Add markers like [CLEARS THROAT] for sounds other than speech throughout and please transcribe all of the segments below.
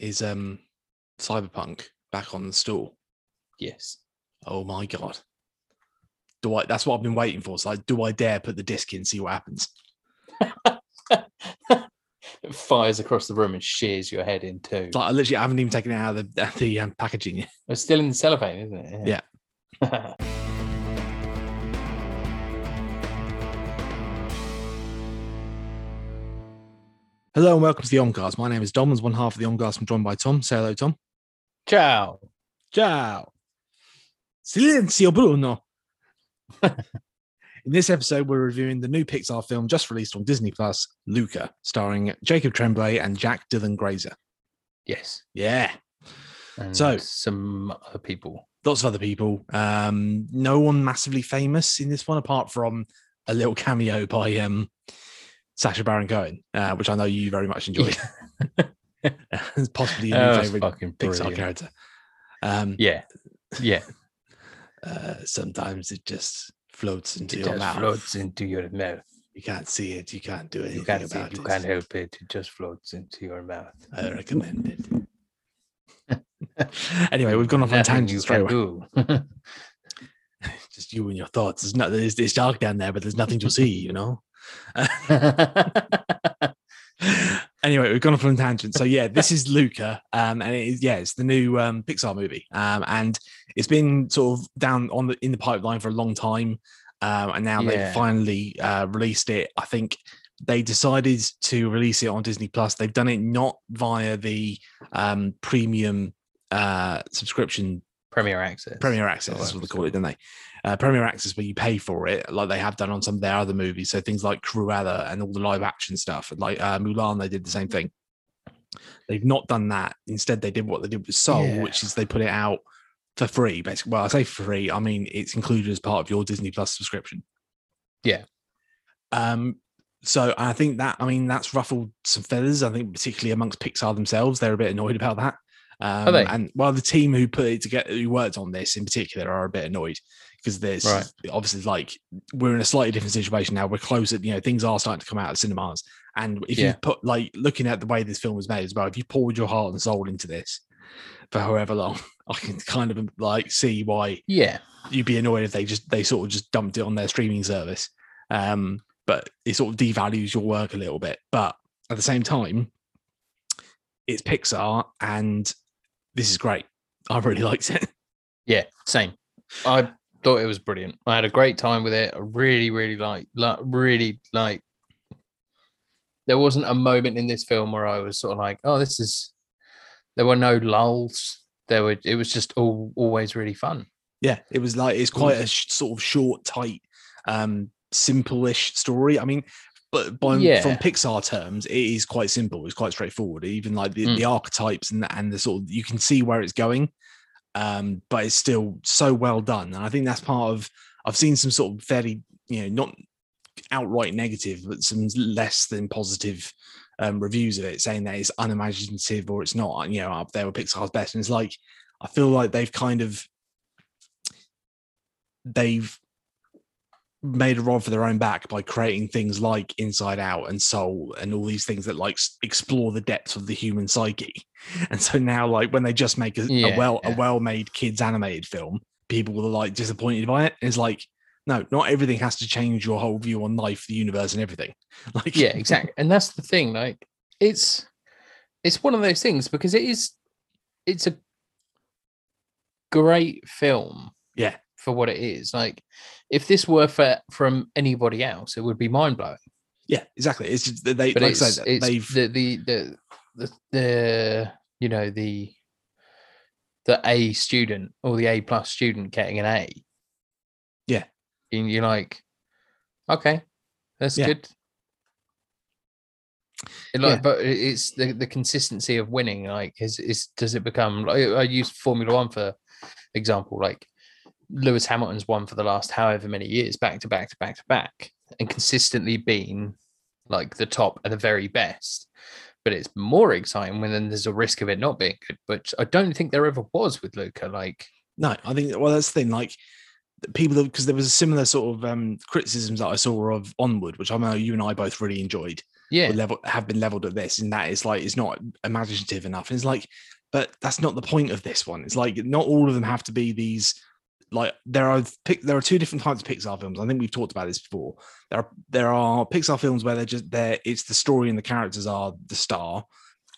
is um Cyberpunk back on the store. Yes. Oh my god. Do I that's what I've been waiting for. So like, do I dare put the disc in, see what happens? [LAUGHS] it fires across the room and shears your head in two. Like I literally haven't even taken it out of the, [LAUGHS] the um, packaging yet. It's still in the cellophane, isn't it? Yeah. [LAUGHS] Hello and welcome to the Omcast. My name is Dom, as one half of the Omcast. I'm joined by Tom. Say hello, Tom. Ciao. Ciao. Silenzio Bruno. [LAUGHS] In this episode, we're reviewing the new Pixar film just released on Disney Plus, Luca, starring Jacob Tremblay and Jack Dylan Grazer. Yes. Yeah, And So- some other people. lots of other people. Um, no one massively famous in this one, apart from a little cameo by um, Sacha Baron Cohen, uh, which I know you very much enjoyed. [LAUGHS] it's possibly your That favorite Pixar brilliant. character. Um, Yeah. Yeah. [LAUGHS] uh, sometimes it just floats into It your mouth. floats into your mouth. You can't see it. You can't do anything You can't about it. You can't help it. It just floats into your mouth. I [LAUGHS] recommend it. anyway, we've gone off on tangents straight away. Just you and your thoughts. There's not. There's, there's dark down there, but there's nothing to see. You know. [LAUGHS] anyway, we've gone off on a tangent. So yeah, this is Luca, um, and it is yeah, it's the new um, Pixar movie, um, and it's been sort of down on the in the pipeline for a long time, um, and now Yeah. they've finally uh, released it. I think they decided to release it on Disney Plus. They've done it not via the um, premium uh, subscription Premier Access. Premier Access, that's what they call it, don't they? Uh, Premier Access, where you pay for it, like they have done on some of their other movies. So things like Cruella and all the live action stuff, and like uh, Mulan, they did the same thing. They've not done that. Instead, they did what they did with Soul, Yeah. which is they put it out for free. Basically, well, I say free. I mean it's included as part of your Disney Plus subscription. Yeah. Um. So I think that I mean that's ruffled some feathers. I think particularly amongst Pixar themselves, they're a bit annoyed about that. Um? And well, the team who put it together, who worked on this in particular, are a bit annoyed because there's Right. obviously like we're in a slightly different situation now. We're closer, you know, things are starting to come out of cinemas. And if Yeah. you put like looking at the way this film was made as well, if you poured your heart and soul into this for however long, [LAUGHS] I can kind of like see why Yeah. you'd be annoyed if they just they sort of just dumped it on their streaming service. Um, but it sort of devalues your work a little bit. But at the same time, it's Pixar and this is great. I really [LAUGHS] liked it. Yeah. Same. I thought it was brilliant. I had a great time with it. I really, really like, like really like. There wasn't a moment in this film where I was sort of like, "Oh, this is." There were no lulls. There were. It was just all always really fun. Yeah, it was like it's quite a sh- sort of short, tight, um, simple-ish story. I mean, but by Yeah. from Pixar terms, it is quite simple. It's quite straightforward. Even like the, Mm. the archetypes and the, and the sort of you can see where it's going, um, but it's still so well done. And I think that's part of. I've seen some sort of fairly, you know, not outright negative, but some less than positive um, reviews of it, saying that it's unimaginative or it's not, you know, up there with Pixar's best. And it's like I feel like they've kind of they've made a rod for their own back by creating things like Inside Out and Soul and all these things that like explore the depths of the human psyche. [LAUGHS] And so now, like when they just make a, a Yeah, well a well made kids animated film, people are like disappointed by it. It's like no, not everything has to change your whole view on life, the universe, and everything. [LAUGHS] Like yeah exactly and that's the thing like it's it's one of those things because it is it's a great film Yeah. for what it is like if this were for from anybody else it would be mind-blowing yeah, exactly. It's just that they but like it's, I said, it's they've the, the the the the you know the the a student or the a plus student getting an a Yeah. and you're like okay that's Yeah. good It, like, Yeah. but it's the, the consistency of winning. Like, is is does it become? Like, I use Formula One for example. Like, Lewis Hamilton's won for the last however many years, back to back to back to back, and consistently been like the top and the very best. But it's more exciting when then there's a risk of it not being good. But I don't think there ever was with Luca. Like, No, I think well that's the thing. Like people because there was a similar sort of um criticisms that I saw of Onward, which I know you and I both really enjoyed. Yeah. level have been leveled at this, and that is like it's not imaginative enough. And it's like, but that's not the point of this one. It's like not all of them have to be these. Like there are there are two different types of Pixar films. I think we've talked about this before. There are there are Pixar films where they're just there. It's the story and the characters are the star,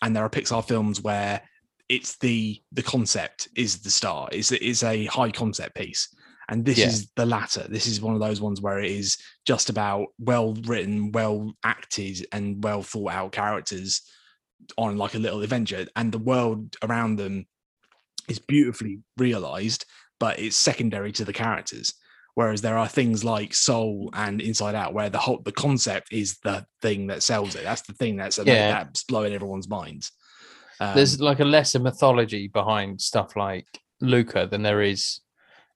and there are Pixar films where it's the the concept is the star. It's it's a high concept piece, and this Yeah. is the latter. This is one of those ones where it is just about well written, well acted, and well thought out characters on like a little adventure, and the world around them is beautifully realized, but it's secondary to the characters. Whereas there are things like Soul and Inside Out, where the whole the concept is the thing that sells it. That's the thing that's Yeah. that's blowing everyone's minds. Um, There's like a lesser mythology behind stuff like Luca than there is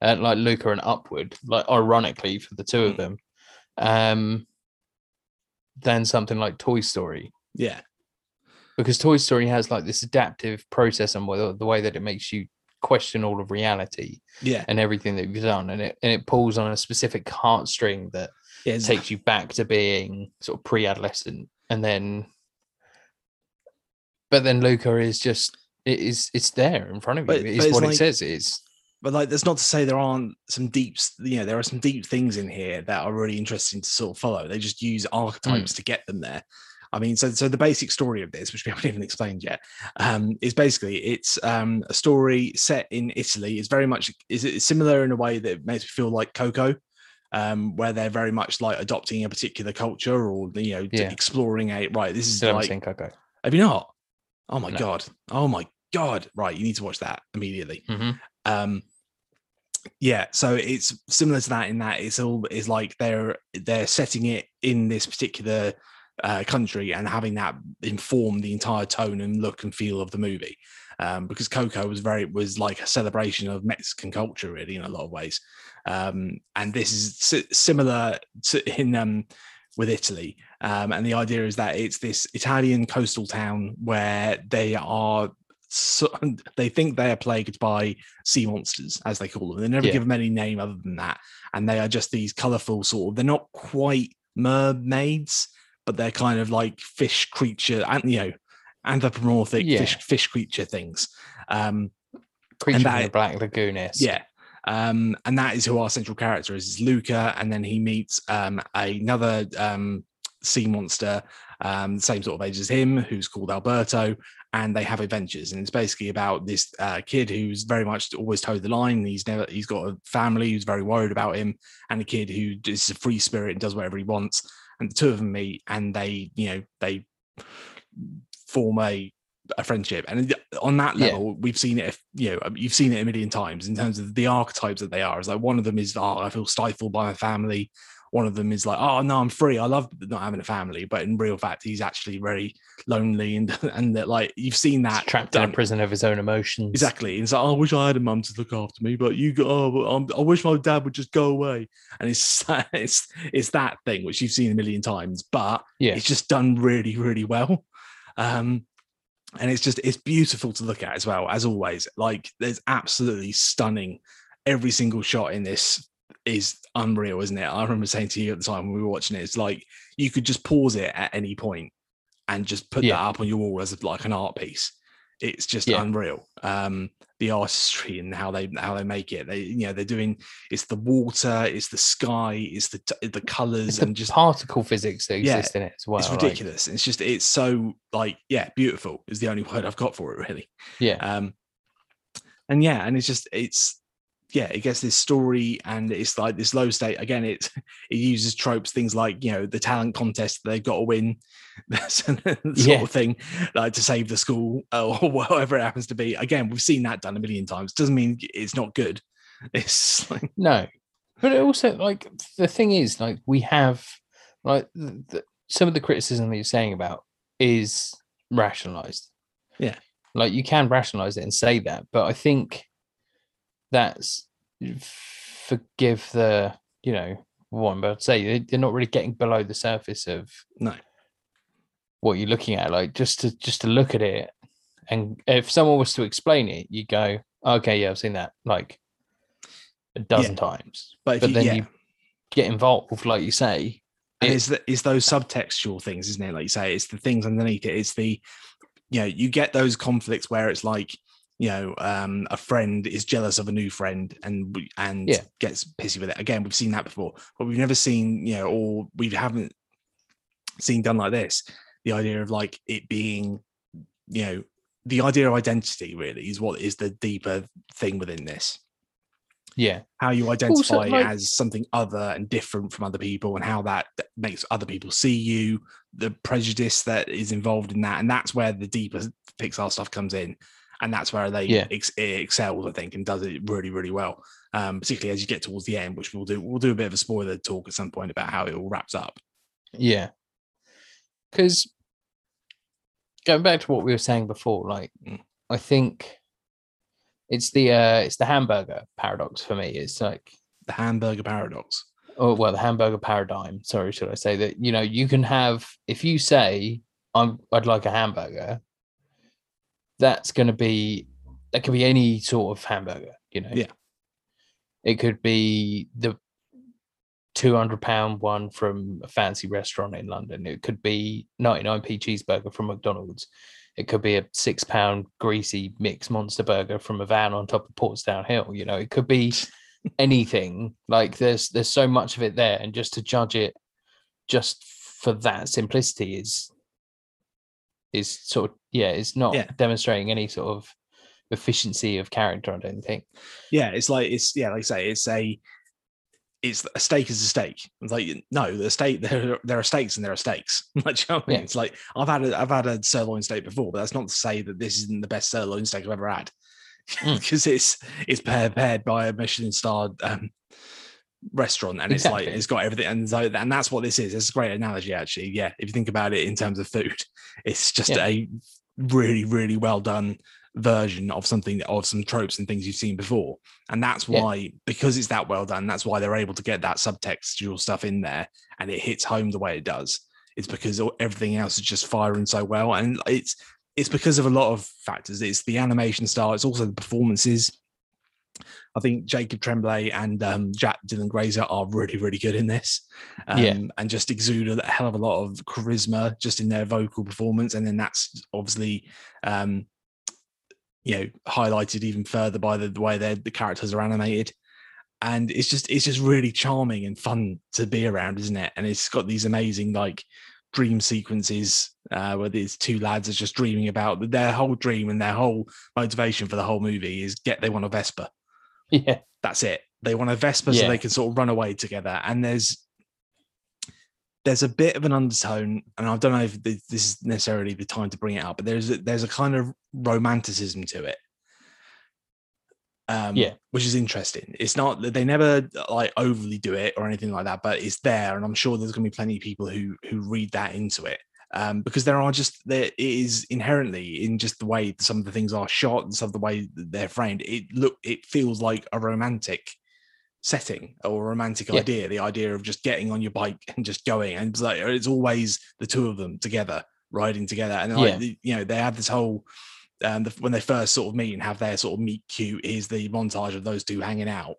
uh, like Luca and Upward, like ironically for the two of Mm. them, um, than something like Toy Story. yeah, Because Toy Story has like this adaptive process and the way that it makes you question all of reality yeah, and everything that you've done, and it and it pulls on a specific heartstring that yeah. it's- takes you back to being sort of pre-adolescent and then but then luca is just it is it's there in front of you. But- it but is it's what like- it says is. But like that's not to say there aren't some deep s- you know there are some deep things in here that are really interesting to sort of follow. They just use archetypes mm. to get them there i mean so so the basic story of this which we [LAUGHS] haven't even explained yet um is basically it's um a story set in italy it's very much is it similar in a way that makes me feel like coco um where they're very much like adopting a particular culture or you know Yeah. exploring a right this is still like seen coco have you not oh my No. god oh my god right you need to watch that immediately Mhm. um yeah so it's similar to that in that it's all is like they're they're setting it in this particular uh, country and having that inform the entire tone and look and feel of the movie um, because coco was very was like a celebration of mexican culture really in a lot of ways um, and this is si- similar to in um, with italy um, and the idea is that it's this italian coastal town where they are so, [LAUGHS] they think they are plagued by sea monsters, as they call them. They never Yeah. give them any name other than that. And they are just these colorful sort of, they're not quite mermaids, but they're kind of like fish creature, and you know, anthropomorphic Yeah. fish fish creature things. Um, creature from that- the black lagoon is yeah. Um, and that is who our central character is, is Luca, and then he meets um another um sea monster, um, same sort of age as him, who's called Alberto, and they have adventures. And it's basically about this uh, kid who's very much always towed the line. He's never he's got a family who's very worried about him, and a kid who is a free spirit and does whatever he wants. And the two of them meet, and they, you know, they form a a friendship. And on that Yeah. level, we've seen it. You know, um, you've seen it a million times in terms of the archetypes that they are. It's like one of them is, oh, I feel stifled by my family. One of them is like, oh no, I'm free. I love not having a family, but in real fact, he's actually very lonely and [LAUGHS] and that like you've seen He's that trapped in a prison of his own emotions Exactly. It's like, oh, I wish I had a mum to look after me, but you go, oh, um, I wish my dad would just go away. And it's [LAUGHS] it's it's that thing which you've seen a million times, but Yeah. it's just done really, really well. Um, and it's just it's beautiful to look at as well, as always. Like there's absolutely stunning. Every single shot in this is unreal, isn't it? I remember saying to you at the time when we were watching it, it's like you could just pause it at any point and just put Yeah. that up on your wall as like an art piece. It's just Yeah. unreal. Um, the artistry and how they how they make it. They you know they're doing it's the water, it's the sky, it's the the colors it's the and just particle physics that Yeah, exist in it as well it's like, ridiculous. It's just it's so like yeah, beautiful is the only word I've got for it really. yeah Um, and yeah, and it's just it's yeah, it gets this story and it's like this low state again. It [LAUGHS] it uses tropes, things like you know the talent contest they've got to win, [LAUGHS] that sort Yeah. of thing, like to save the school [LAUGHS] or whatever it happens to be. Again, we've seen that done a million times. Doesn't mean it's not good. It's like No, but it also like the thing is like we have like the, the, some of the criticism that you're saying about is rationalized. Yeah. like you can rationalize it and say that, but I think that's forgive the you know what I'm about to say. they- They're not really getting below the surface of no, what you're looking at. Like just to just to look at it, and if someone was to explain it, you go, okay, yeah, I've seen that like a dozen times but but you, then yeah, you get involved, like you say, and It- it's the, it's those subtextual things, isn't it? Like you say, it's the things underneath it. It's the you know you get those conflicts where it's like you know um a friend is jealous of a new friend and we- and Yeah. gets pissy with it. Again we've seen that before but we've never seen you know or we haven't seen done like this. The idea of like it being you know the idea of identity really is what is the deeper thing within this. Yeah, how you identify like- as something other and different from other people and how that that makes other people see you the prejudice that is involved in that and that's where the deeper pixar stuff comes in and that's where they Yeah. ex- it excels i think and does it really really well um particularly as you get towards the end which we'll do we'll do a bit of a spoiler talk at some point about how it all wraps up yeah. Because going back to what we were saying before, like Mm. I think it's the uh it's the hamburger paradox for me. It's like the hamburger paradox oh well the hamburger paradigm sorry should i say that you know you can have if you say i'm i'd like a hamburger that's going to be that could be any sort of hamburger you know? Yeah. it could be the 200 pound one from a fancy restaurant in london. It could be 99p cheeseburger from mcdonald's. It could be a six pound greasy mixed monster burger from a van on top of portsdown hill you know? It could be [LAUGHS] anything. Like there's there's so much of it there and just to judge it just for that simplicity is is sort of yeah it's not Yeah. demonstrating any sort of efficiency of character i don't think yeah it's like it's yeah like i say it's a it's a steak is a steak it's like no the steak [LAUGHS] there there are steaks and there are steaks [LAUGHS] like you know I mean? Yeah. it's like i've had a i've had a sirloin steak before but that's not to say that this isn't the best sirloin steak i've ever had [LAUGHS] Mm. because it's it's prepared by a michelin starred um restaurant and it's like it's got everything and so and that's what this is. It's a great analogy actually. Yeah if you think about it in terms of food it's just Yeah. a really really well done version of something of some tropes and things you've seen before. And that's Yeah. why because it's that well done that's why they're able to get that subtextual stuff in there and it hits home the way it does. It's because everything else is just firing so well. And it's it's because of a lot of factors. It's the animation style it's also the performances I think Jacob Tremblay and um, Jack Dylan Grazer are really, really good in this, um, Yeah. and just exude a hell of a lot of charisma just in their vocal performance. And then that's obviously, um, you know, highlighted even further by the, the way the characters are animated. And it's just it's just really charming and fun to be around, isn't it? And it's got these amazing like dream sequences uh, where these two lads are just dreaming about their whole dream and their whole motivation for the whole movie is get they want a Vespa yeah that's it. They want a Vespa so they can sort of run away together. And there's there's a bit of an undertone, and I don't know if this is necessarily the time to bring it up, but there's a, there's a kind of romanticism to it. Um, Yeah. which is interesting. It's not that they never like overly do it or anything like that, but it's there, and I'm sure there's going to be plenty of people who who read that into it. Um, because there are just there is inherently in just the way some of the things are shot and some of the way that they're framed. It look it feels like a romantic setting or a romantic Yeah. idea. The idea of just getting on your bike and just going, and it's like it's always the two of them together riding together, and like Yeah. you know they have this whole um, the, when they first sort of meet and have their sort of meet cute is the montage of those two hanging out.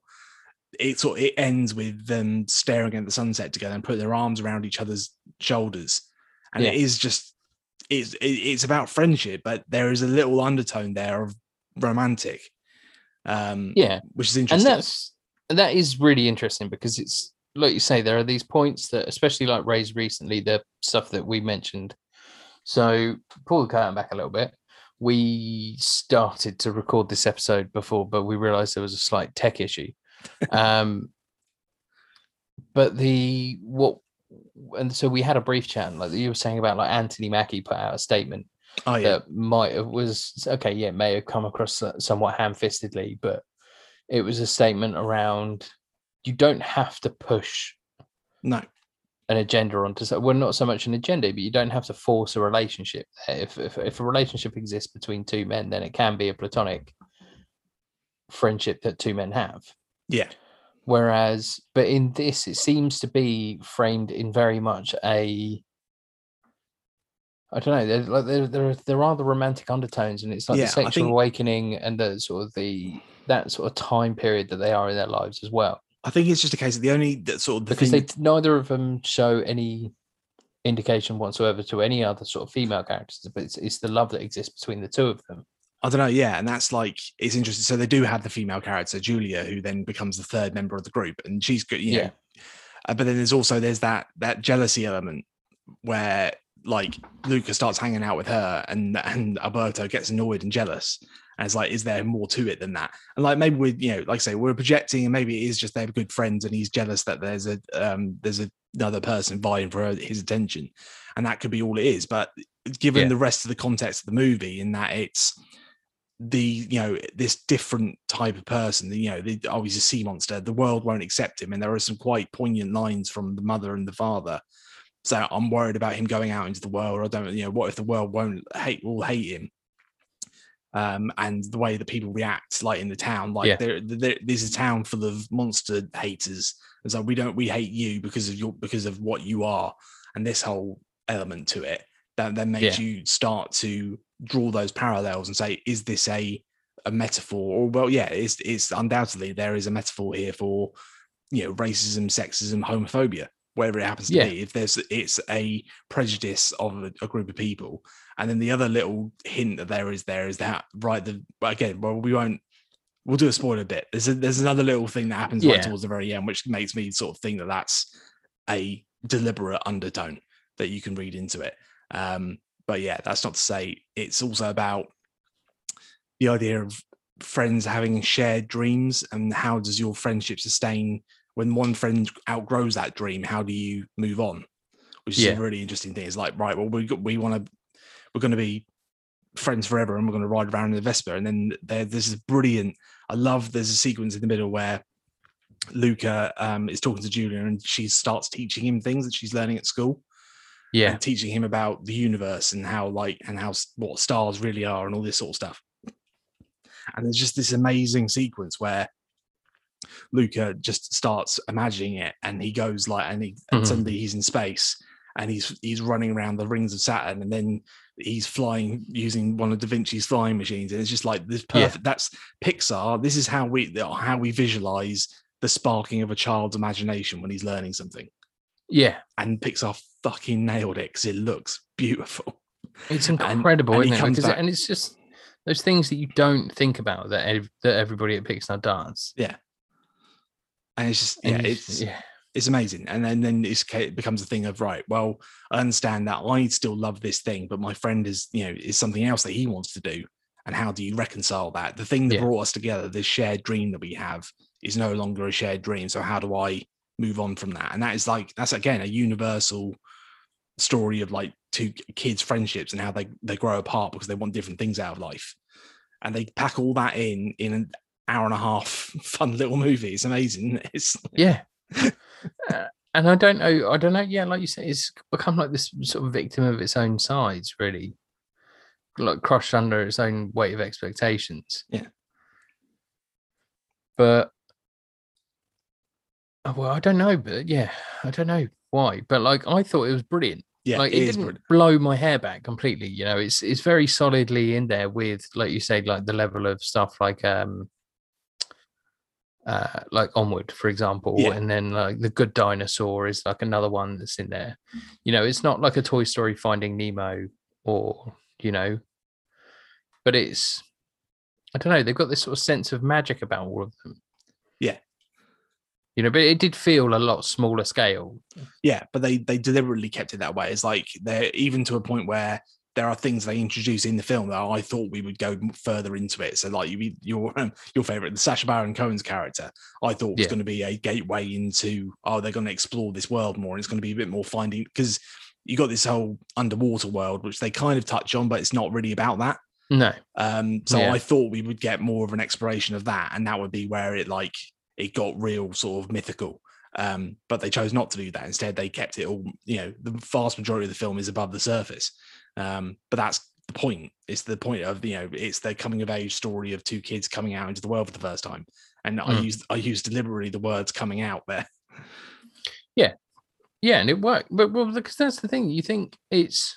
It sort of, it ends with them staring at the sunset together and putting their arms around each other's shoulders, and it Yeah. is just it's it's about friendship, but there is a little undertone there of romantic, um, yeah which is interesting. and that's and that is really interesting because it's like you say there are these points that especially like raised recently the stuff that we mentioned so pull the curtain back a little bit we started to record this episode before but we realized there was a slight tech issue [LAUGHS] um but the what and so we had a brief chat like you were saying about like anthony mackie put out a statement oh yeah, that might have was okay yeah may have come across somewhat ham-fistedly but it was a statement around you don't have to push no, an agenda onto so well not so much an agenda but you don't have to force a relationship if, if if a relationship exists between two men then it can be a platonic friendship that two men have. Yeah, whereas but in this it seems to be framed in very much a I don't know. There's like there there are, there are the romantic undertones, and it's like Yeah, the sexual think- awakening and the sort of the that sort of time period that they are in their lives as well. I think it's just a case of the only that sort of the because thing, they neither of them show any indication whatsoever to any other sort of female characters, but it's, it's the love that exists between the two of them. I don't know, yeah, and that's like it's interesting. So they do have the female character Julia, who then becomes the third member of the group, and she's good, you know. Yeah. Uh, but then there's also there's that that jealousy element where like Luca starts hanging out with her, and and Alberto gets annoyed and jealous, and it's like, is there more to it than that? And like maybe we, you know, like I say, we're projecting, and maybe it is just they're good friends, and he's jealous that there's a um there's a, another person vying for her, his attention, and that could be all it is. But given Yeah. the rest of the context of the movie, in that it's the you know this different type of person you know the, oh he's a sea monster the world won't accept him. And there are some quite poignant lines from the mother and the father so i'm worried about him going out into the world. I don't you know what if the world won't hate will hate him? Um and the way that people react like in the town like Yeah. there there there's a town full of monster haters. And so we don't we hate you because of your because of what you are and this whole element to it that then makes you start to draw those parallels and say, is this a a metaphor? Or well, yeah, it's it's undoubtedly there is a metaphor here for you know racism, sexism, homophobia, wherever it happens to Yeah. be. If there's it's a prejudice of a, a group of people, and then the other little hint that there is there is that right the again, well, we won't. We'll do a spoiler bit. There's a, there's another little thing that happens right towards the very end, which makes me sort of think that that's a deliberate undertone that you can read into it. Um, but yeah, that's not to say it's also about the idea of friends having shared dreams and how does your friendship sustain when one friend outgrows that dream? How do you move on? Which is Yeah. a really interesting thing. It's like, right, well, we got- we want to we're going to be friends forever and we're going to ride around in a Vespa. And then there, this is brilliant. I love there's a sequence in the middle where Luca um, is talking to Julia and she starts teaching him things that she's learning at school Yeah. and teaching him about the universe and how like and how what stars really are and all this sort of stuff. And there's just this amazing sequence where Luca just starts imagining it and he goes like and he and Mhm. suddenly he's in space and he's he's running around the rings of Saturn and then he's flying using one of Da Vinci's flying machines and it's just like this Yeah. perfect that's Pixar this is how we how we visualize the sparking of a child's imagination when he's learning something Yeah. and Pixar fucking nailed it because it looks beautiful. It's incredible, and he isn't it? comes Because, back- and it's just those things that you don't think about that ev- that everybody at Pixar does. Yeah, and it's just And yeah, it's yeah, it's amazing. And then then it's, it becomes a thing of right. Well, I understand that I still love this thing, but my friend is you know is something else that he wants to do. And how do you reconcile that? The thing that Yeah. brought us together, this shared dream that we have, is no longer a shared dream. So how do I move on from that? And that is like that's again a universal story of like two kids' friendships and how they they grow apart because they want different things out of life. And they pack all that in in an hour and a half [LAUGHS] fun little movie. It's amazing. It's [LAUGHS] yeah. Uh, and I don't know. I don't know. Yeah, like you say, it's become like this sort of victim of its own size, really, like crushed under its own weight of expectations. Yeah. But oh, well, I don't know. But yeah, I don't know why. But like, I thought it was brilliant. Yeah, like it it, didn't brilliant. blow my hair back completely you know it's it's very solidly in there with like you said like the level of stuff like um uh like onward for example Yeah. and then like the good dinosaur is like another one that's in there you know it's not like a toy story finding nemo or you know but it's i don't know they've got this sort of sense of magic about all of them Yeah. You know but it did feel a lot smaller scale yeah but they they deliberately kept it that way it's like they're even to a point where there are things they introduce in the film that I thought we would go further into it. So, like you, your um, your favorite, the Sacha Baron Cohen's character, I thought was Yeah. going to be a gateway into oh, they're going to explore this world more, and it's going to be a bit more finding because you got this whole underwater world, which they kind of touch on, but it's not really about that. no Um, so Yeah. I thought we would get more of an exploration of that, and that would be where it like it got real sort of mythical. Um, but they chose not to do that. Instead, they kept it all. You know, the vast majority of the film is above the surface. Um, but that's the point. It's the point of you know, it's the coming of age story of two kids coming out into the world for the first time. And I Mm. used I used deliberately the words coming out there. Yeah, yeah, and it worked. But well, because that's the thing. You think it's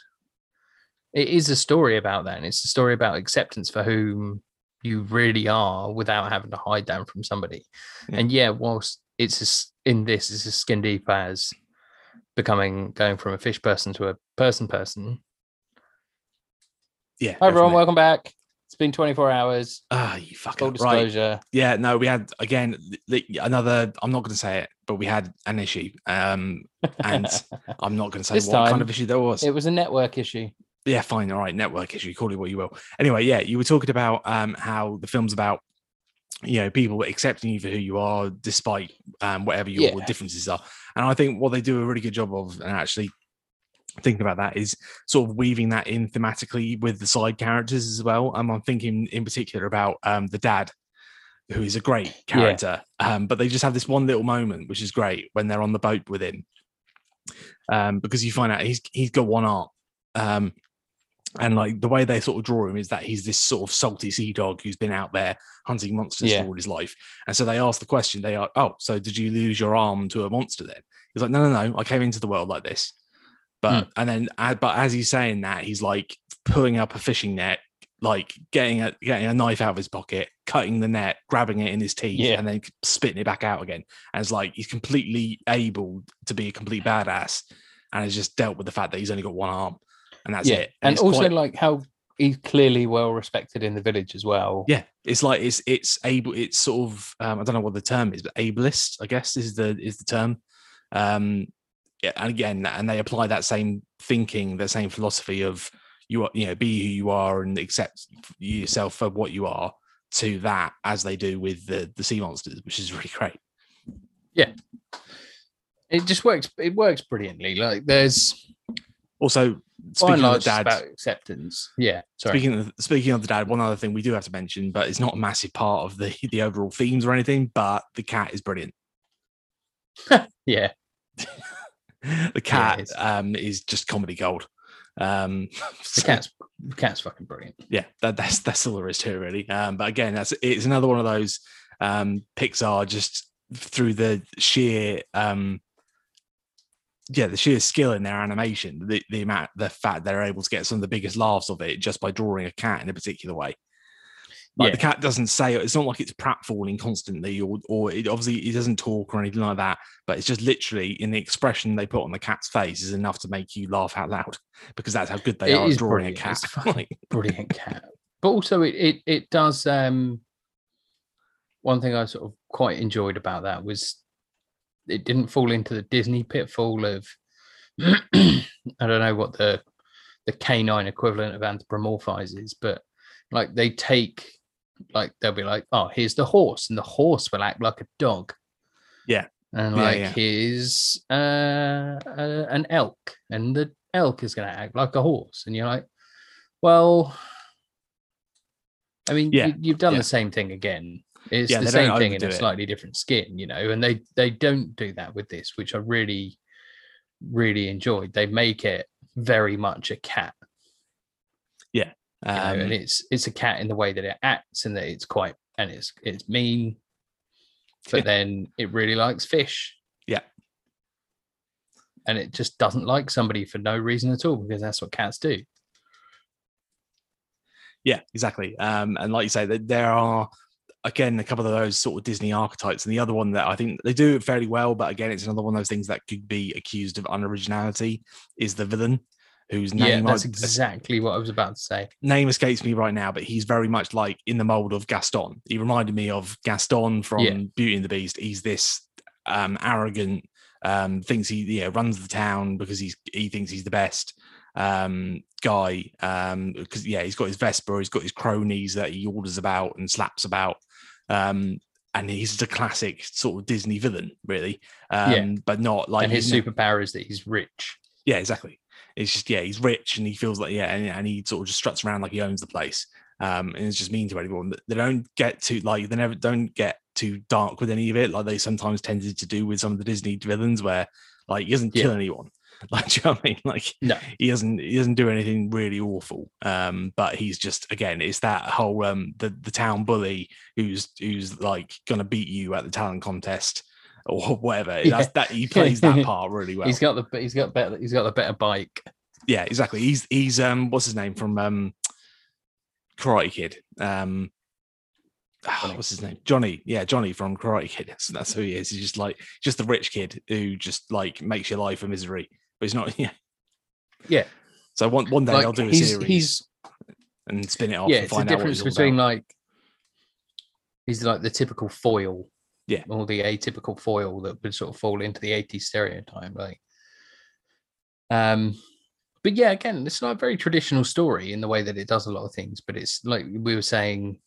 it is a story about that, and it's a story about acceptance for whom you really are without having to hide that from somebody. Yeah. And yeah, whilst it's as, in this is as skin deep as becoming going from a fish person to a person person. Yeah. Hi everyone, welcome back. It's been 24 hours. Ah, you Full fucking right. disclosure. Yeah, no, we had again the, another. I'm not going to say it, but we had an issue. Um, and [LAUGHS] I'm not going to say This what kind of issue there was. It was a network issue. Yeah, fine, all right, network issue, call it what you will. Anyway, yeah, you were talking about um how the film's about you know people accepting you for who you are despite um whatever your Yeah. differences are. And I think what they do a really good job of and actually thinking about that is sort of weaving that in thematically with the side characters as well. Um, I'm thinking in particular about um the dad who is a great character. Um, but they just have this one little moment, which is great when they're on the boat with him. Um, because you find out he's he's got one arm. Um, and like the way they sort of draw him is that he's this sort of salty sea dog who's been out there hunting monsters Yeah. for all his life. And so they ask the question, they are, oh, so did you lose your arm to a monster then? He's like, no, no, no, I came into the world like this. But hmm. and then but as he's saying that, he's like pulling up a fishing net, like getting a getting a knife out of his pocket, cutting the net, grabbing it in his teeth, Yeah. and then spitting it back out again. And it's like he's completely able to be a complete badass and has just dealt with the fact that he's only got one arm. And that's yeah. it. And, it's also quite- like how he's clearly well respected in the village as well. yeah, it's like it's it's able. It's sort of um, I don't know what the term is, but ableist, I guess, is the is the term. Um, yeah, and again, and they apply that same thinking, the same philosophy of you are, you know, be who you are and accept yourself for what you are to that as they do with the the sea monsters, which is [LAUGHS] really great. Yeah. It just works. It works brilliantly. Like there's Also, and speaking of the dad, about acceptance. Yeah. Sorry. Speaking of speaking of the dad, one other thing we do have to mention, but it's not a massive part of the the overall themes or anything. But the cat is brilliant. [LAUGHS] yeah. [LAUGHS] The cat is. um, is just comedy gold. Um, [LAUGHS] The cat's the cat's fucking brilliant. yeah, that, that's that's all there is to it, really. Um, but again, that's it's another one of those um, Pixar just through the sheer um, yeah, the sheer skill in their animation, the the amount, the fact they're able to get some of the biggest laughs of it just by drawing a cat in a particular way. Like the cat doesn't say it's not like it's pratfalling constantly, or or it obviously it doesn't talk or anything like that. But it's just literally in the expression they put on the cat's face is enough to make you laugh out loud [LAUGHS] because that's how good they It are drawing a cat. Like, [LAUGHS] brilliant cat. But also it it it does um one thing I sort of quite enjoyed about that was it didn't fall into the Disney pitfall of [CLEARS THROAT] I don't know what the the canine equivalent of anthropomorphize is, but like they take like they'll be like, oh, here's the horse, and the horse will act like a dog. Yeah. And Yeah, like yeah. here's uh, uh, an elk, and the elk is going to act like a horse, and you're like, well, I mean, Yeah, you, you've done yeah. the same thing again. It's Yeah, the same thing in a it. slightly different skin, you know, and they they don't do that with this, which I really, really enjoyed. They make it very much a cat, you know, um, and it's it's a cat in the way that it acts, and that it's quite and it's it's mean, but Yeah. then it really likes fish. Yeah. And it just doesn't like somebody for no reason at all because that's what cats do. Yeah, exactly. Um, and like you say, that there are again a couple of those sort of Disney archetypes, and the other one that I think they do it fairly well, but again, it's another one of those things that could be accused of unoriginality is the villain, whose Yeah, name that's I- exactly what I was about to say. name escapes me right now, but he's very much like in the mold of Gaston. He reminded me of Gaston from Yeah. Beauty and the Beast. He's this um, arrogant, um, thinks he yeah runs the town because he's he thinks he's the best um, guy. Um, because yeah, he's got his Vespa, he's got his cronies that he orders about and slaps about. Um, and he's a classic sort of Disney villain, really. Um, Yeah. but not like and his superpower is that he's rich. yeah, exactly. It's just yeah, he's rich and he feels like yeah, and, and he sort of just struts around like he owns the place. Um, and it's just mean to everyone. They don't get to like they never don't get too dark with any of it, like they sometimes tended to do with some of the Disney villains, where like he doesn't kill anyone. [LAUGHS] Like, do you know what I mean? Like No. he doesn't he doesn't do anything really awful. Um, but he's just again, it's that whole um the the town bully who's who's like gonna beat you at the talent contest or [LAUGHS] whatever. Yeah. That's that he plays that [LAUGHS] part really well. He's got the he's got better he's got the better bike. yeah, exactly. He's he's um what's his name from um Karate Kid. Um ah, Johnny. what's his name? Johnny. Yeah, Johnny from Karate Kid. That's, that's who he is. He's just like just the rich kid who just like makes your life a misery. But he's not. [LAUGHS] Yeah. Yeah. So one one day Like, I'll do a he's, series he's and spin it off yeah, and it's the difference between about. like he's like the typical foil, Yeah. or the atypical foil that would sort of fall into the 80s stereotype, like. Um, but yeah, again, it's not a very traditional story in the way that it does a lot of things, but it's like we were saying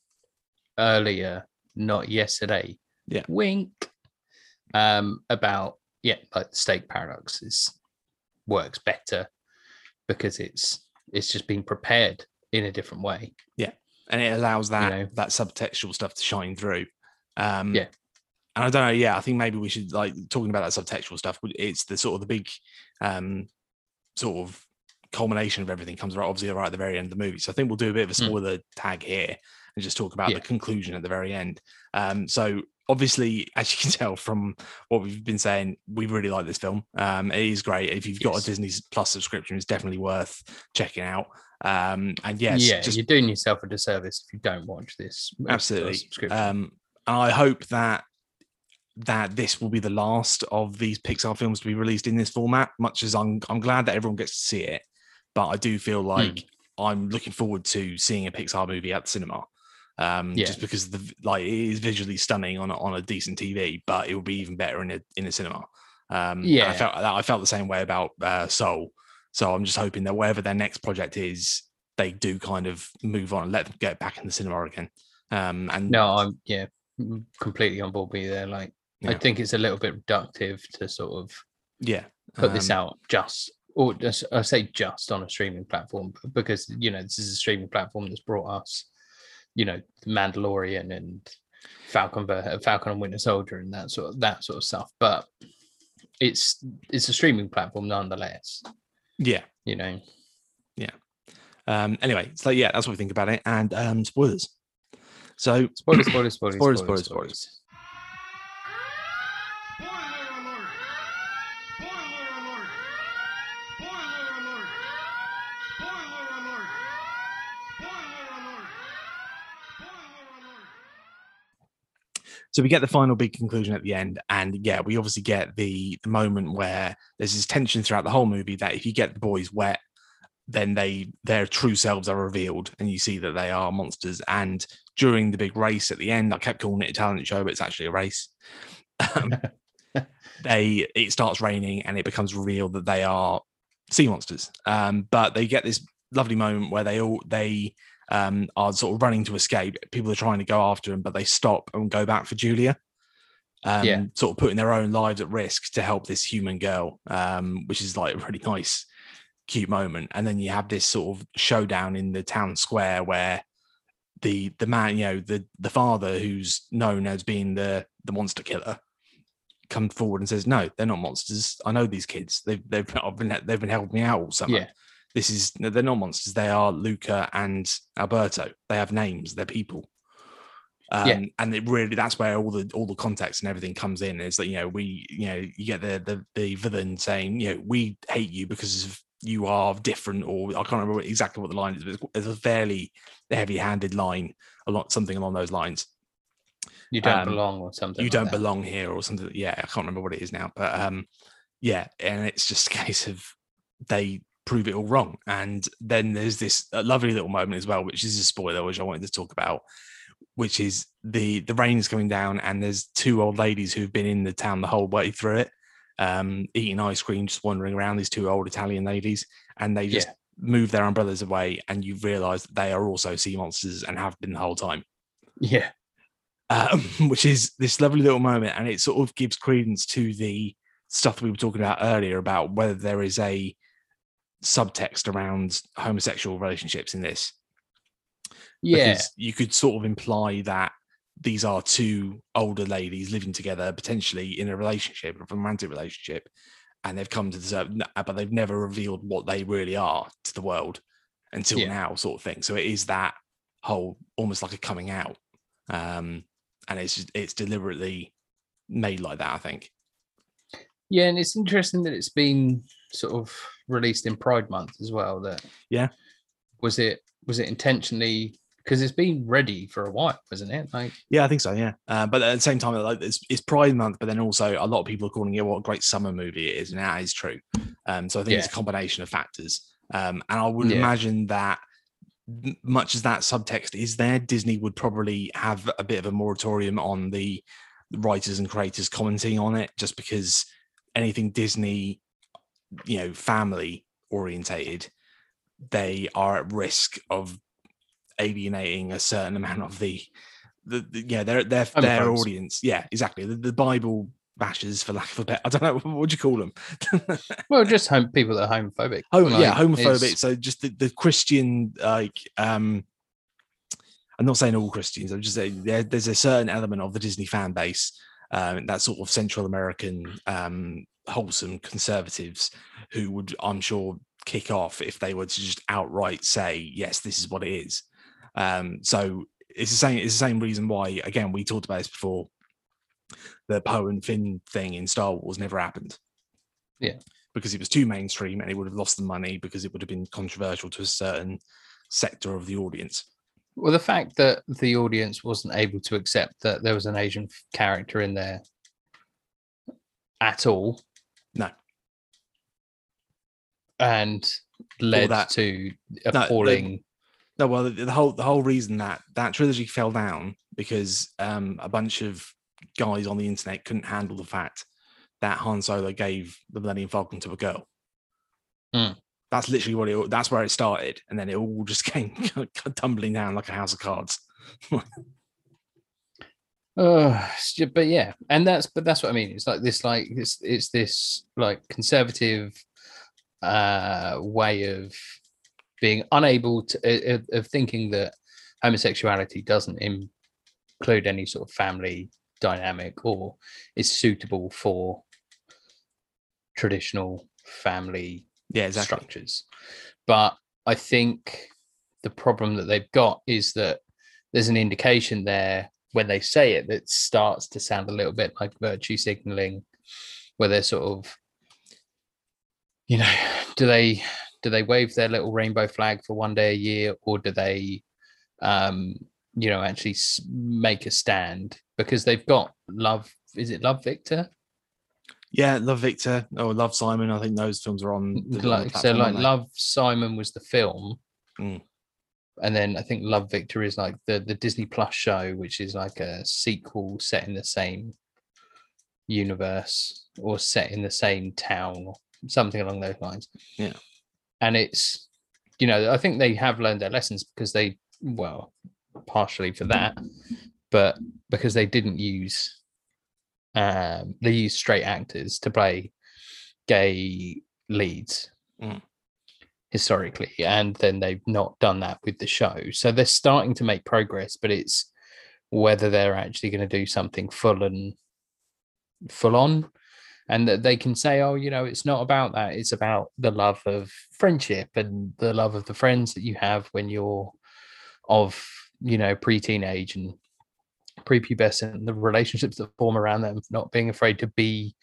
earlier, not yesterday. Yeah. Wink. Um, about yeah, like the steak paradox is works better because it's it's just being prepared in a different way. Yeah, and it allows that know. that subtextual stuff to shine through. Um, Yeah. and I don't know. Yeah, I think maybe we should like talking about that subtextual stuff. It's the sort of the big, um, sort of culmination of everything comes right obviously right at the very end of the movie. So I think we'll do a bit of a Mm. tag here and just talk about Yeah. the conclusion at the very end. Um, so obviously, as you can [LAUGHS] tell from what we've been saying, we really like this film. Um, it is great. If you've got a Disney Plus subscription, it's definitely worth checking out. Um, and yes, yeah, just you're doing yourself a disservice if you don't watch this. absolutely um and i hope that that this will be the last of these pixar films to be released in this format much as i'm i'm glad that everyone gets to see it but i do feel Hmm. like i'm looking forward to seeing a pixar movie at the cinema um Yeah. just because the like it is visually stunning on a, on a decent tv but it will be even better in a in a cinema um Yeah. i felt that i felt the same way about uh soul so i'm just hoping that whatever their next project is they do kind of move on and let them get back in the cinema again um and no, I'm yeah, completely on board with you there. Like, I think it's a little bit reductive to sort of yeah put this um, out just, or just, I say just on a streaming platform because you know this is a streaming platform that's brought us, you know, Mandalorian and Falcon, Falcon and Winter Soldier and that sort of that sort of stuff. But it's it's a streaming platform nonetheless. yeah You know, Yeah. um anyway so yeah that's what we think about it and um spoilers so spoilers, spoilers, spoilers, [CLEARS THROAT] Spoilers, spoilers, spoilers, spoilers. Spoiler alert! Spoiler alert! Spoiler alert! Spoiler alert! Spoiler alert! Spoiler alert! So we get the final big conclusion at the end and yeah we obviously get the the moment where there's this tension throughout the whole movie that if you get the boys wet then they their true selves are revealed and you see that they are monsters. And during the big race at the end i kept calling it a talent show but it's actually a race. Um, [LAUGHS] they it starts raining and it becomes real that they are sea monsters. Um, but they get this lovely moment where they all they um, are sort of running to escape. People are trying to go after him, but they stop and go back for Julia. Um, Yeah. sort of putting their own lives at risk to help this human girl, um, which is like a really nice, cute moment. And then you have this sort of showdown in the town square where the the man, you know, the the father who's known as being the the monster killer, comes forward and says, "No, they're not monsters. I know these kids. They've they've I've been they've been helping me out all summer." Yeah. This is they're not monsters they are luca and alberto they have names they're people um, Yeah. and it really that's where all the all the context and everything comes in is that you know we you know you get the the the villain saying you know we hate you because of you are different or i can't remember exactly what the line is but it's, it's a fairly heavy handed line a lot something along those lines You don't Um, belong or something. you like don't that. belong here or something yeah i can't remember what it is now but um yeah and it's just a case of they prove it all wrong and then there's this lovely little moment as well which is a spoiler which i wanted to talk about which is the the rain is coming down and there's two old ladies who've been in the town the whole way through it um eating ice cream just wandering around these two old italian ladies and they just Yeah. move their umbrellas away and you realize that they are also sea monsters and have been the whole time Yeah. um, [LAUGHS] which is this lovely little moment, and it sort of gives credence to the stuff that we were talking about earlier about whether there is a subtext around homosexual relationships in this. Yeah. Because you could sort of imply that these are two older ladies living together, potentially in a relationship, a romantic relationship, and they've come to deserve, but they've never revealed what they really are to the world until Yeah. now, sort of thing. So it is that whole almost like a coming out, um, and it's just, it's deliberately made like that. I think. Yeah, and it's interesting that it's been sort of released in Pride Month as well. That Yeah. was it. Was it intentionally because it's been ready for a while, isn't it? Like, Yeah, I think so. Yeah, uh, but at the same time, like it's, it's Pride Month, but then also a lot of people are calling it what a great summer movie it is, and that is true. Um, so I think it's a combination of factors. Um, and I would Yeah. imagine that much as that subtext is there, Disney would probably have a bit of a moratorium on the writers and creators commenting on it, just because anything Disney, you know, family orientated, they are at risk of alienating a certain [LAUGHS] amount of the the, the yeah their their their audience. Yeah exactly. The, the bible bashers for lack of a better i don't know [LAUGHS] what would you call them? [LAUGHS] Well, just home people that are homophobic. Home, yeah homophobic. it's- so just the, the christian like um i'm not saying all christians i'm just saying there, there's a certain element of the disney fan base um, that sort of central american um wholesome conservatives who would i'm sure kick off if they were to just outright say yes this is what it is um so it's the same it's the same reason why again we talked about this before the poe and finn thing in star wars never happened Yeah. because it was too mainstream and it would have lost the money because it would have been controversial to a certain sector of the audience Well, the fact that the audience wasn't able to accept that there was an Asian character in there at all. No. And led that- to appalling. No, well, the, the whole the whole reason that that trilogy fell down because um, a bunch of guys on the internet couldn't handle the fact that Han Solo gave the Millennium Falcon to a girl. Mm. That's literally what it. That's where it started, and then it all just [LAUGHS] came [LAUGHS] tumbling down like a house of cards. [LAUGHS] Uh, but yeah, and that's but that's what I mean. It's like this, like it's it's this like conservative uh way of being unable to uh, of- thinking that homosexuality doesn't include any sort of family dynamic or is suitable for traditional family Yeah, exactly. structures. But I think the problem that they've got is that there's an indication there when they say it that starts to sound a little bit like virtue signaling, where they're sort of, you know, [SIGHS] do they do they wave their little rainbow flag for one day a year, or do they, um, you know, actually make a stand because they've got love? Is it Love Victor? Yeah, Love Victor or Love Simon. I think those films are on. the- on the like so like love simon was the film Mm. And then i think love victor is like the the disney plus show which is like a sequel set in the same universe or set in the same town or something along those lines Yeah. and it's you know i think they have learned their lessons because they well partially for that but because they didn't use um they used straight actors to play gay leads Mm. Historically and then they've not done that with the show. So they're starting to make progress but it's whether they're actually going to do something full and full on and that they can say oh you know it's not about that. It's about the love of friendship and the love of the friends that you have when you're of you know pre-teenage and prepubescent and the relationships that form around them not being afraid to be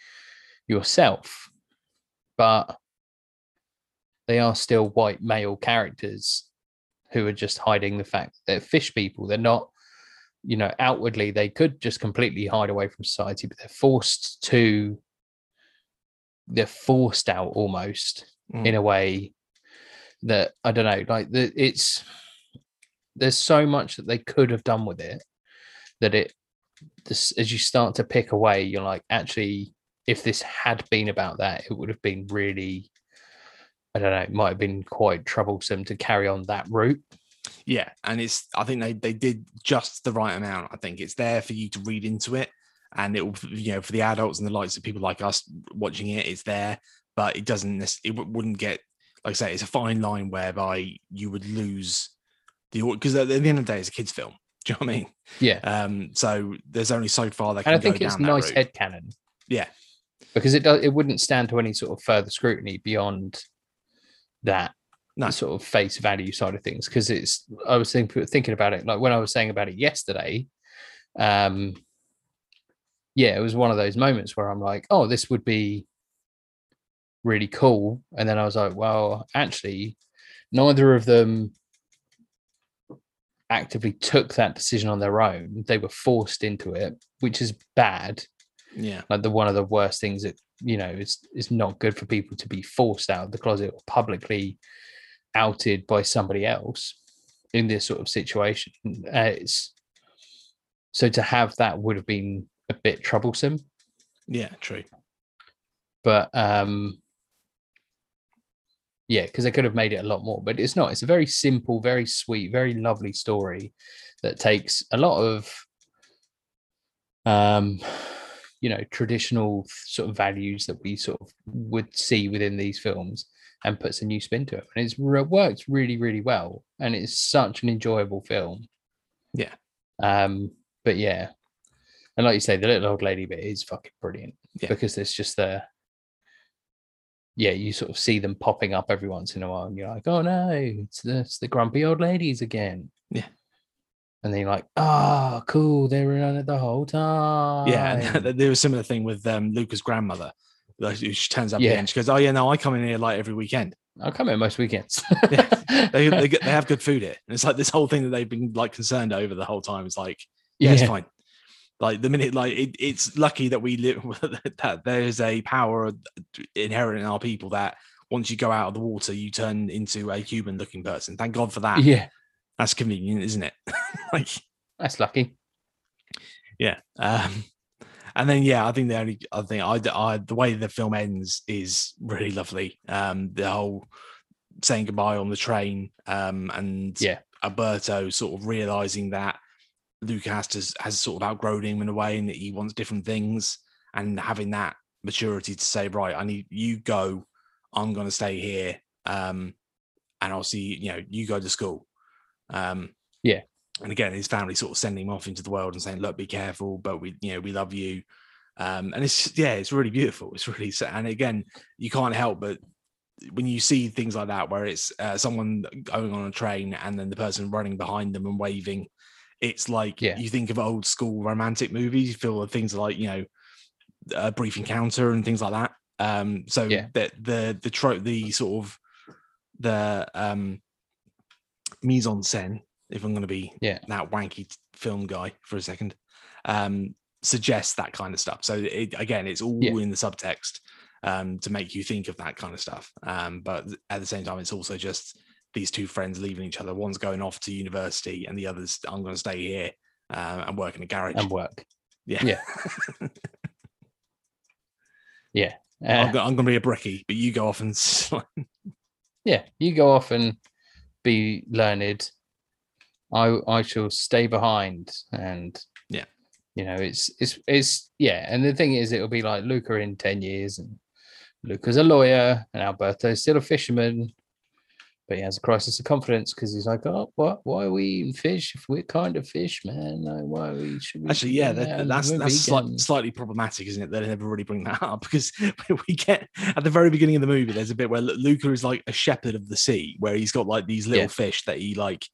yourself. But they are still white male characters who are just hiding the fact that they're fish people they're not you know outwardly they could just completely hide away from society but they're forced to they're forced out almost Mm. in a way that i don't know like the, it's there's so much that they could have done with it that it this as you start to pick away you're like actually if this had been about that it would have been really i don't know it might have been quite troublesome to carry on that route Yeah, and it's I think they they did just the right amount. I think it's there for you to read into it, and it will you know for the adults and the likes of people like us watching it, it's there, but it doesn't. It wouldn't get like I say, it's a fine line whereby you would lose the because at the end of the day, it's a kids' film. [LAUGHS] Do you know what I mean? yeah Um, so there's only so far they can and i think go it's nice head canon Yeah, because it does it wouldn't stand to any sort of further scrutiny beyond that No. sort of face value side of things because it's i was thinking thinking about it like when i was saying about it yesterday um yeah it was one of those moments where i'm like oh this would be really cool and then i was like well actually neither of them actively took that decision on their own. They were forced into it, which is bad. Yeah. Like the one of the worst things that you know is is not good for people to be forced out of the closet or publicly outed by somebody else in this sort of situation. Uh, it's so to have that would have been a bit troublesome, Yeah. True. but um yeah, because they could have made it a lot more, but it's not. It's a very simple, very sweet, very lovely story that takes a lot of um you know traditional sort of values that we sort of would see within these films and puts a new spin to it and it's worked really really well and it's such an enjoyable film Yeah. um but yeah and like you say the little old lady bit is fucking brilliant Yeah. because there's just the yeah you sort of see them popping up every once in a while and you're like oh no it's the, it's the grumpy old ladies again Yeah. And then you're like oh cool they were on it the whole time Yeah. And [LAUGHS] there was a similar thing with um, Luca's grandmother. Like, she turns up Yeah. yeah. and she goes, "Oh yeah, no, I come in here like every weekend. I'll come in most weekends. [LAUGHS] They they, [LAUGHS] get, they have good food here." And it's like this whole thing that they've been like concerned over the whole time is like, yeah, it's fine. Like the minute, like it, it's lucky that we live that there's a power inherent in our people that once you go out of the water, you turn into a human-looking person. Thank God for that. yeah, That's convenient, isn't it? Like, that's lucky. yeah. Um, and then yeah, I think the only I think I, I the way the film ends is really lovely. Um, the whole saying goodbye on the train, um, and Yeah. Alberto sort of realizing that Luca has to has sort of outgrown him in a way, and that he wants different things, and having that maturity to say, right, I need you go, I'm going to stay here, um, and I'll see you know you go to school, um, Yeah. And again his family sort of sending him off into the world and saying, look, be careful, but we you know we love you, um, and it's yeah, it's really beautiful. It's really sa- and again you can't help but when you see things like that where it's uh, someone going on a train and then the person running behind them and waving it's like Yeah. you think of old school romantic movies you feel things like you know a brief encounter and things like that um so Yeah. that the the trope the sort of the um mise en scène if i'm going to be Yeah. that wanky film guy for a second um suggests that kind of stuff so it, again it's all Yeah. in the subtext um, to make you think of that kind of stuff. Um, but at the same time, it's also just these two friends leaving each other. One's going off to university, and the other's I'm going to stay here uh, and work in a garage. and work. yeah, yeah. [LAUGHS] Yeah. I'm, Uh, I'm going to be a brickie, but you go off and [LAUGHS] yeah. You go off and be learned. I I shall stay behind and Yeah. You know, it's it's it's yeah, and the thing is it'll be like Luca in 10 years and Luca's a lawyer and Alberto's still a fisherman, but he has a crisis of confidence because he's like, Oh, what why are we eating fish if we're kind of fish, man? Like, why are we should we actually, yeah, that, that? that's that's vegan." slight, slightly problematic, isn't it? They never really bring that up [LAUGHS] because we get at the very beginning of the movie. There's a bit where Luca is like a shepherd of the sea, where he's got like these little Yeah. fish that he like,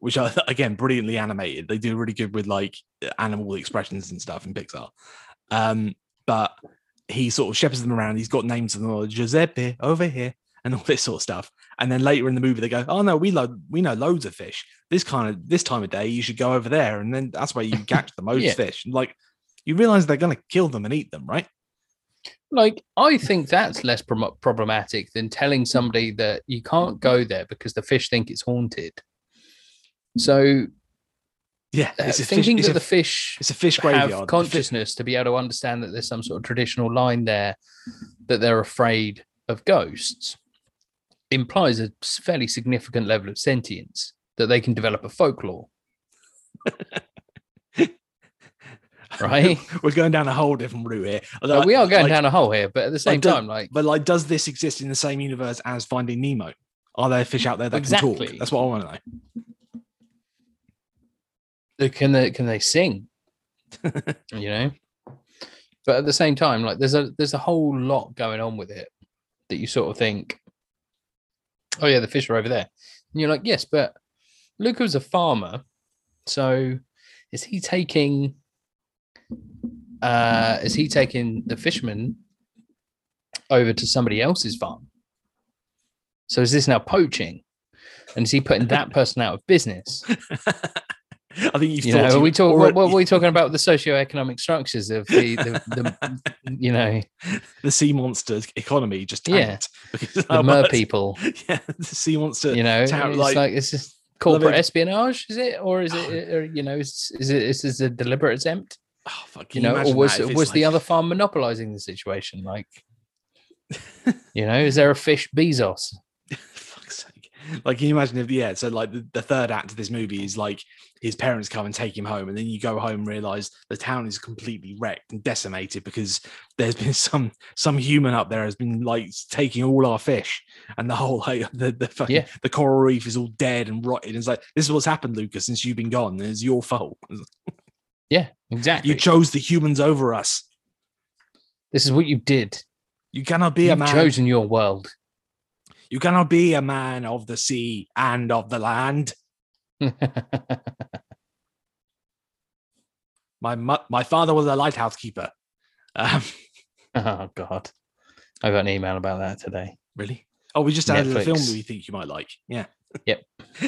which are [LAUGHS] again brilliantly animated. They do really good with like animal expressions and stuff in Pixar. Um, but he sort of shepherds them around. He's got names of them, like Giuseppe over here, and all [LAUGHS] this sort of stuff. And then later in the movie, they go, "Oh no, we lo- we know loads of fish. This kind of this time of day, you should go over there, and then that's where you catch the most [LAUGHS] Yeah. fish." Like you realize they're going to kill them and eat them, right? like I think that's less prom- problematic than telling somebody that you can't go there because the fish think it's haunted. So Yeah, uh, it's a fish. thinking It's that a, the fish it's a fish have graveyard. Fi- consciousness to be able to understand that there's some sort of traditional line there that they're afraid of ghosts implies a fairly significant level of sentience that they can develop a folklore. [LAUGHS] right? We're going down a whole different route here. Uh, we are going Like- down a hole here, but at the same does- time, like But like, does this exist in the same universe as Finding Nemo? Are there fish out there that can talk? That's what I want to know. Can they can they sing? [LAUGHS] You know? But at the same time like there's a there's a whole lot going on with it that you sort of think oh yeah the fish are over there. And you're like yes but luca was a farmer so is he taking uh is he taking the fishermen over to somebody else's farm? So is this now poaching? And is he putting that [LAUGHS] person out of business? [LAUGHS] I think you've You know, are we talk, what, what are we talking about the socioeconomic structures of the, the, the [LAUGHS] you know, the sea monster economy just Yeah. tanked because the mer much- people? [LAUGHS] Yeah, the sea monster. You know, it's like- like, it's just corporate it. espionage, is it, or is it, or, [SIGHS] uh, you know, is, is it is this a deliberate attempt? oh, fuck, You can know, or was that if it's was the other farm monopolizing the situation? Like, [LAUGHS] you know, is there a fish Bezos? Like, can you imagine if, yeah, so like the, the third act of this movie is like his parents come and take him home, and then you go home and realize the town is completely wrecked and decimated because there's been some some human up there has been like taking all our fish, and the whole like the the fucking, Yeah. the coral reef is all dead and rotted. It's like this is what's happened, Lucas, since you've been gone. It's your fault. Yeah, exactly. You chose the humans over us. this is what you did. You cannot be a You've man. chosen your world. You cannot be a man of the sea and of the land. [LAUGHS] My mu- my father was a lighthouse keeper. Um, oh God, I got an email about that today. really? Oh, we just added a film Netflix. we think you might like. Yeah. Yep. [LAUGHS]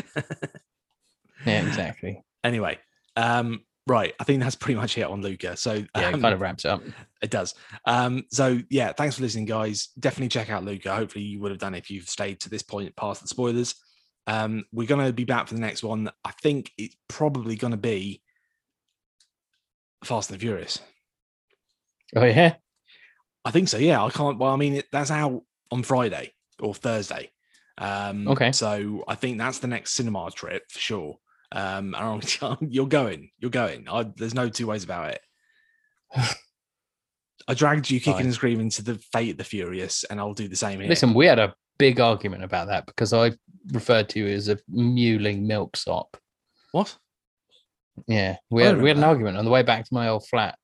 Yeah, exactly. Anyway, um, right. I think that's pretty much it on Luca. So Yeah, it um, kind of wraps it up. it does. Um, so yeah, thanks for listening, guys. Definitely check out Luca. Hopefully, you would have done if you've stayed to this point past the spoilers. Um, we're gonna be back for the next one. I think it's probably gonna be Fast and Furious. Oh yeah, I think so. Yeah, I can't. Well, I mean, it, that's out on Friday or Thursday. Um, Okay. So I think that's the next cinema trip for sure. Um, [LAUGHS] you're going. You're going. I, there's no two ways about it. [SIGHS] I dragged you kicking Fine. and screaming to the Fate of the Furious, and I'll do the same here. listen, we had a big argument about that because I referred to you as a mewling milksop. what? Yeah, we had, we had an that. argument on the way back to my old flat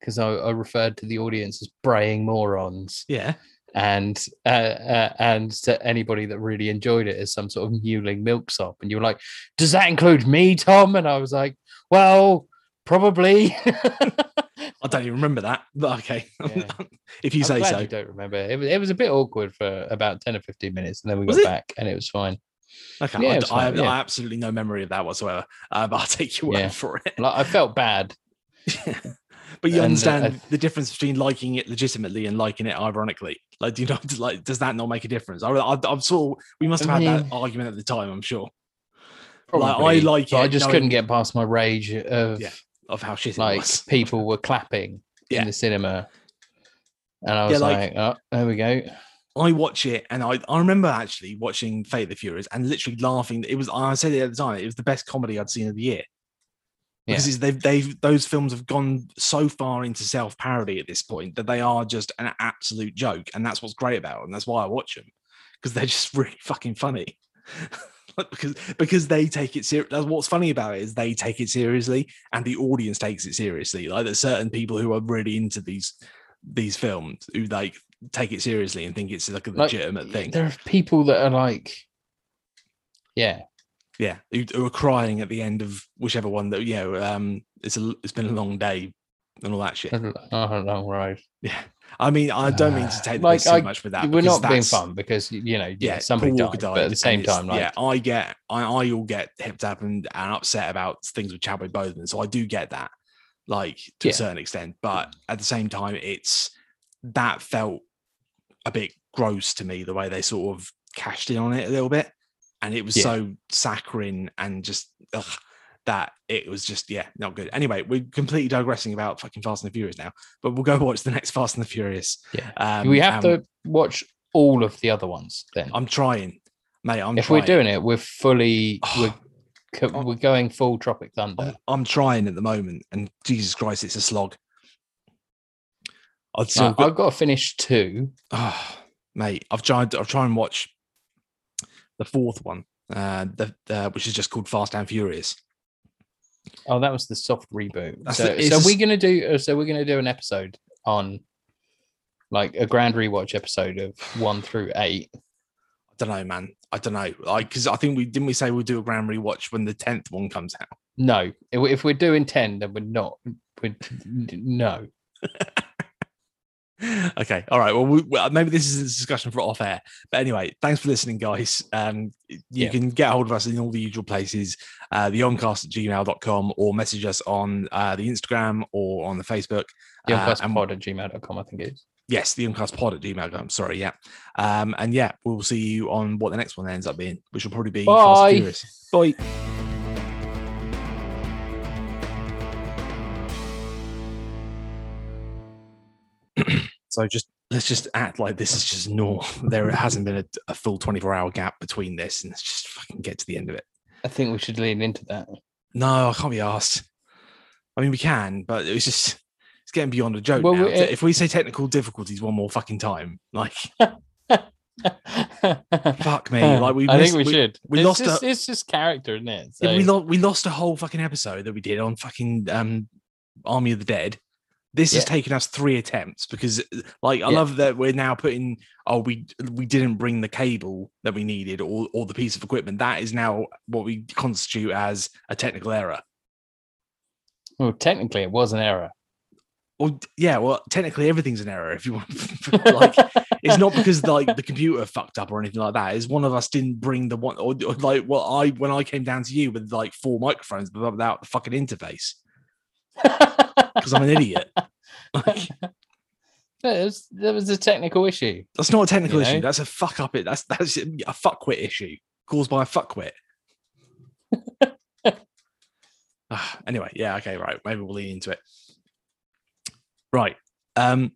because I, I referred to the audience as braying morons Yeah. And uh, uh, and to anybody that really enjoyed it as some sort of mewling milksop. And you were like, "Does that include me, Tom?" And I was like, "Well, probably." [LAUGHS] I don't even remember that, but okay. Yeah. [LAUGHS] if you I'm say so. You don't remember. It was, it was a bit awkward for about ten or fifteen minutes, and then we Was got it? back, and it was fine. Okay. Yeah, I, it's I, yeah. I absolutely no memory of that whatsoever. Uh, but I'll [LAUGHS] take your word for it. Like, I felt bad. But you And, uh, understand I- the difference between liking it legitimately and liking it ironically. Like, do you [LAUGHS] know? Like, does that not make a difference? I, I, I'm sure We must have I had that argument at the time. I'm sure Probably, Like, I like it. I just knowing- couldn't get past my rage of Yeah, of how shit it like was. [LAUGHS] people were clapping Yeah. in the cinema, and I Yeah, was like- like, "Oh, there we go." I watch it, and I, I remember actually watching Fate of the Furious and literally laughing. It was I said it at the time. It was the best comedy I'd seen of the year. Yeah. Because it's, they've they've those films have gone so far into self parody at this point that they are just an absolute joke, and that's what's great about them. That's why I watch them because they're just [LAUGHS] really fucking funny. [LAUGHS] Because because they take it serious. That's what's funny about it is they take it seriously, and the audience takes it seriously. Like there's certain people who are really into these these films who like take it seriously and think it's like a Like, legitimate thing. There are people that are like, yeah, Yeah, who, who are crying at the end of whichever one that you know. Um, it's a it's been a long day and all that shit. Don't [LAUGHS] know, right? Yeah, I mean, I don't mean to take the like, too I- much with that. We're not being fun because you know, yeah, Yeah, somebody Paul died, but at the same time, like, yeah, I get, I, I all get hipped up and, and upset about things with Chadwick Boseman, so I do get that, like to Yeah. a certain extent. But at the same time, it's that felt a bit gross to me the way they sort of cashed in on it a little bit, and it was Yeah. so saccharine and just ugh, that it was just yeah not good. Anyway, we're completely digressing about fucking Fast and the Furious now, but we'll go [LAUGHS] watch the next Fast and the Furious. yeah. Um, we have and to watch all of the other ones then. I'm trying, mate. I'm if trying. we're doing it, we're fully [SIGHS] we're we're going full Tropic Thunder. I'm, I'm trying at the moment, and Jesus Christ, it's a slog. Like, go- I've got to finish two. oh, [SIGHS] mate. I've tried. I've tried and watch the fourth one, uh, the, the which is just called Fast and Furious. Oh, that was the soft reboot. That's So, the- so we're gonna do. uh, So we're gonna do an episode on like a grand rewatch episode of one through eight. I don't know, man. I don't know. Like, because I think we didn't we say we'll do a grand rewatch when the tenth one comes out. No, if, if we're doing ten, then we're not. We're, no. [LAUGHS] [LAUGHS] okay. All right. Well, we, well, maybe this is a discussion for off air. But anyway, thanks for listening, guys. Um, you Yeah. can get a hold of us in all the usual places, uh, the oncast at gmail.com or message us on uh, the Instagram or on the Facebook. The Uh, and- uncastpod at gmail.com, I think it is. Yes, the uncastpod at gmail.com. Sorry. Yeah. Um, and yeah, we'll see you on what the next one ends up being, which will probably be Bye. Bye. So just let's just act like this is just normal. [LAUGHS] There hasn't been a, a full 24 hour gap between this, and let's just fucking get to the end of it. I think we should lean into that. No, I can't be asked. I mean, we can, but it's just it's getting beyond a joke Well, now. we- if we say technical difficulties one more fucking time, like [LAUGHS] fuck me, like we I missed, think we, should. we it's lost a- it's just character, isn't it? Yeah, we, So- lo- we lost a whole fucking episode that we did on fucking um Army of the Dead. This has taken us three attempts because, like, I Yeah. love that we're now putting. Oh, we we didn't bring the cable that we needed or or the piece of equipment. That is now what we constitute as a technical error. well, technically, it was an error. Well, yeah, well, technically everything's an error if you want. [LAUGHS] like, it's not because like the computer fucked up or anything like that. It's one of us didn't bring the one or, or like well, I when I came down to you with like four microphones without the fucking interface because I'm an idiot. [LAUGHS] Like, there, was, was a technical issue. that's not a technical You issue. know? That's a fuck up. It that's that's a fuckwit issue caused by a fuckwit. [LAUGHS] Ah, anyway, yeah, okay, right. Maybe we'll lean into it. Right. Um,